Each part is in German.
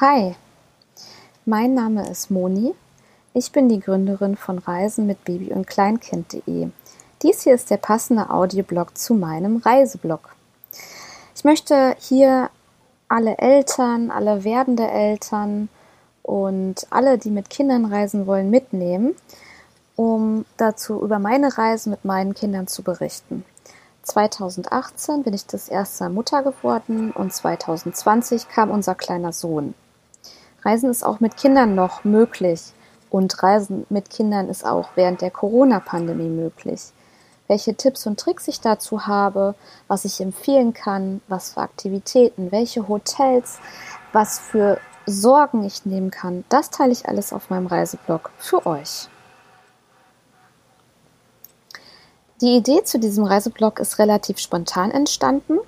Hi, mein Name ist Moni. Ich bin die Gründerin von Reisen mit Baby und Kleinkind.de. Dies hier ist der passende Audioblog zu meinem Reiseblog. Ich möchte hier alle Eltern, alle werdende Eltern und alle, die mit Kindern reisen wollen, mitnehmen, um dazu über meine Reise mit meinen Kindern zu berichten. 2018 bin ich das erste Mal Mutter geworden und 2020 kam unser kleiner Sohn. Reisen ist auch mit Kindern noch möglich und Reisen mit Kindern ist auch während der Corona-Pandemie möglich. Welche Tipps und Tricks ich dazu habe, was ich empfehlen kann, was für Aktivitäten, welche Hotels, was für Sorgen ich nehmen kann, das teile ich alles auf meinem Reiseblog für euch. Die Idee zu diesem Reiseblog ist relativ spontan entstanden.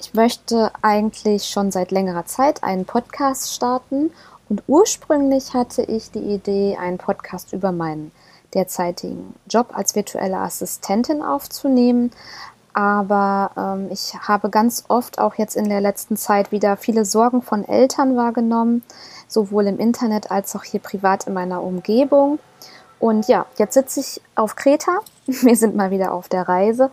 Ich möchte eigentlich schon seit längerer Zeit einen Podcast starten und ursprünglich hatte ich die Idee, einen Podcast über meinen derzeitigen Job als virtuelle Assistentin aufzunehmen. Aber ähm, ich habe ganz oft auch jetzt in der letzten Zeit wieder viele Sorgen von Eltern wahrgenommen, sowohl im Internet als auch hier privat in meiner Umgebung. Und ja, jetzt sitze ich auf Kreta. Wir sind mal wieder auf der Reise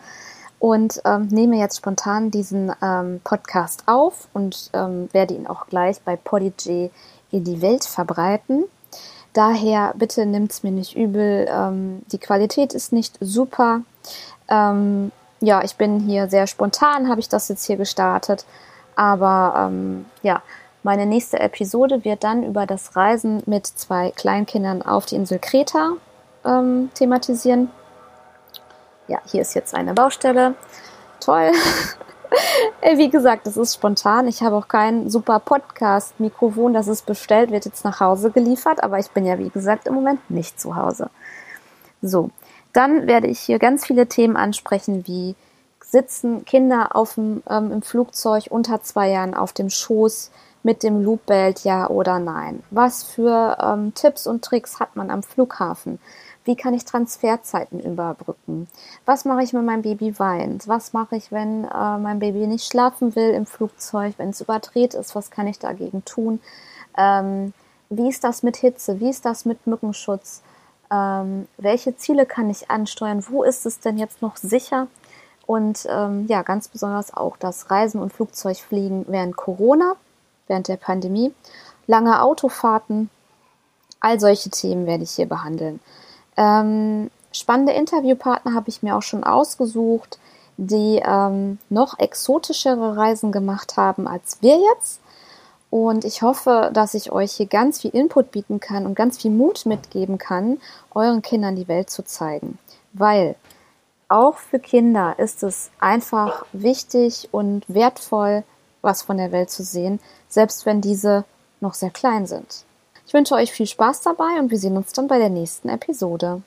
und ähm, nehme jetzt spontan diesen ähm, Podcast auf und ähm, werde ihn auch gleich bei Podigy in die Welt verbreiten. Daher bitte nimmt es mir nicht übel. Ähm, die Qualität ist nicht super. Ähm, ja, ich bin hier sehr spontan, habe ich das jetzt hier gestartet. Aber ähm, ja, meine nächste Episode wird dann über das Reisen mit zwei Kleinkindern auf die Insel Kreta ähm, thematisieren. Ja, hier ist jetzt eine Baustelle. Toll. Wie gesagt, es ist spontan. Ich habe auch kein super Podcast-Mikrofon, das ist bestellt, wird jetzt nach Hause geliefert, aber ich bin ja, wie gesagt, im Moment nicht zu Hause. So, dann werde ich hier ganz viele Themen ansprechen, wie sitzen Kinder auf dem, ähm, im Flugzeug unter zwei Jahren auf dem Schoß mit dem Loopbelt, ja oder nein? Was für ähm, Tipps und Tricks hat man am Flughafen? Wie kann ich Transferzeiten überbrücken? Was mache ich, wenn mein Baby weint? Was mache ich, wenn äh, mein Baby nicht schlafen will im Flugzeug, wenn es überdreht ist? Was kann ich dagegen tun? Ähm, wie ist das mit Hitze? Wie ist das mit Mückenschutz? Ähm, welche Ziele kann ich ansteuern? Wo ist es denn jetzt noch sicher? Und ähm, ja, ganz besonders auch das Reisen und Flugzeugfliegen während Corona, während der Pandemie, lange Autofahrten, all solche Themen werde ich hier behandeln. Ähm, spannende Interviewpartner habe ich mir auch schon ausgesucht, die ähm, noch exotischere Reisen gemacht haben als wir jetzt. Und ich hoffe, dass ich euch hier ganz viel Input bieten kann und ganz viel Mut mitgeben kann, euren Kindern die Welt zu zeigen. Weil auch für Kinder ist es einfach wichtig und wertvoll, was von der Welt zu sehen, selbst wenn diese noch sehr klein sind. Ich wünsche euch viel Spaß dabei und wir sehen uns dann bei der nächsten Episode.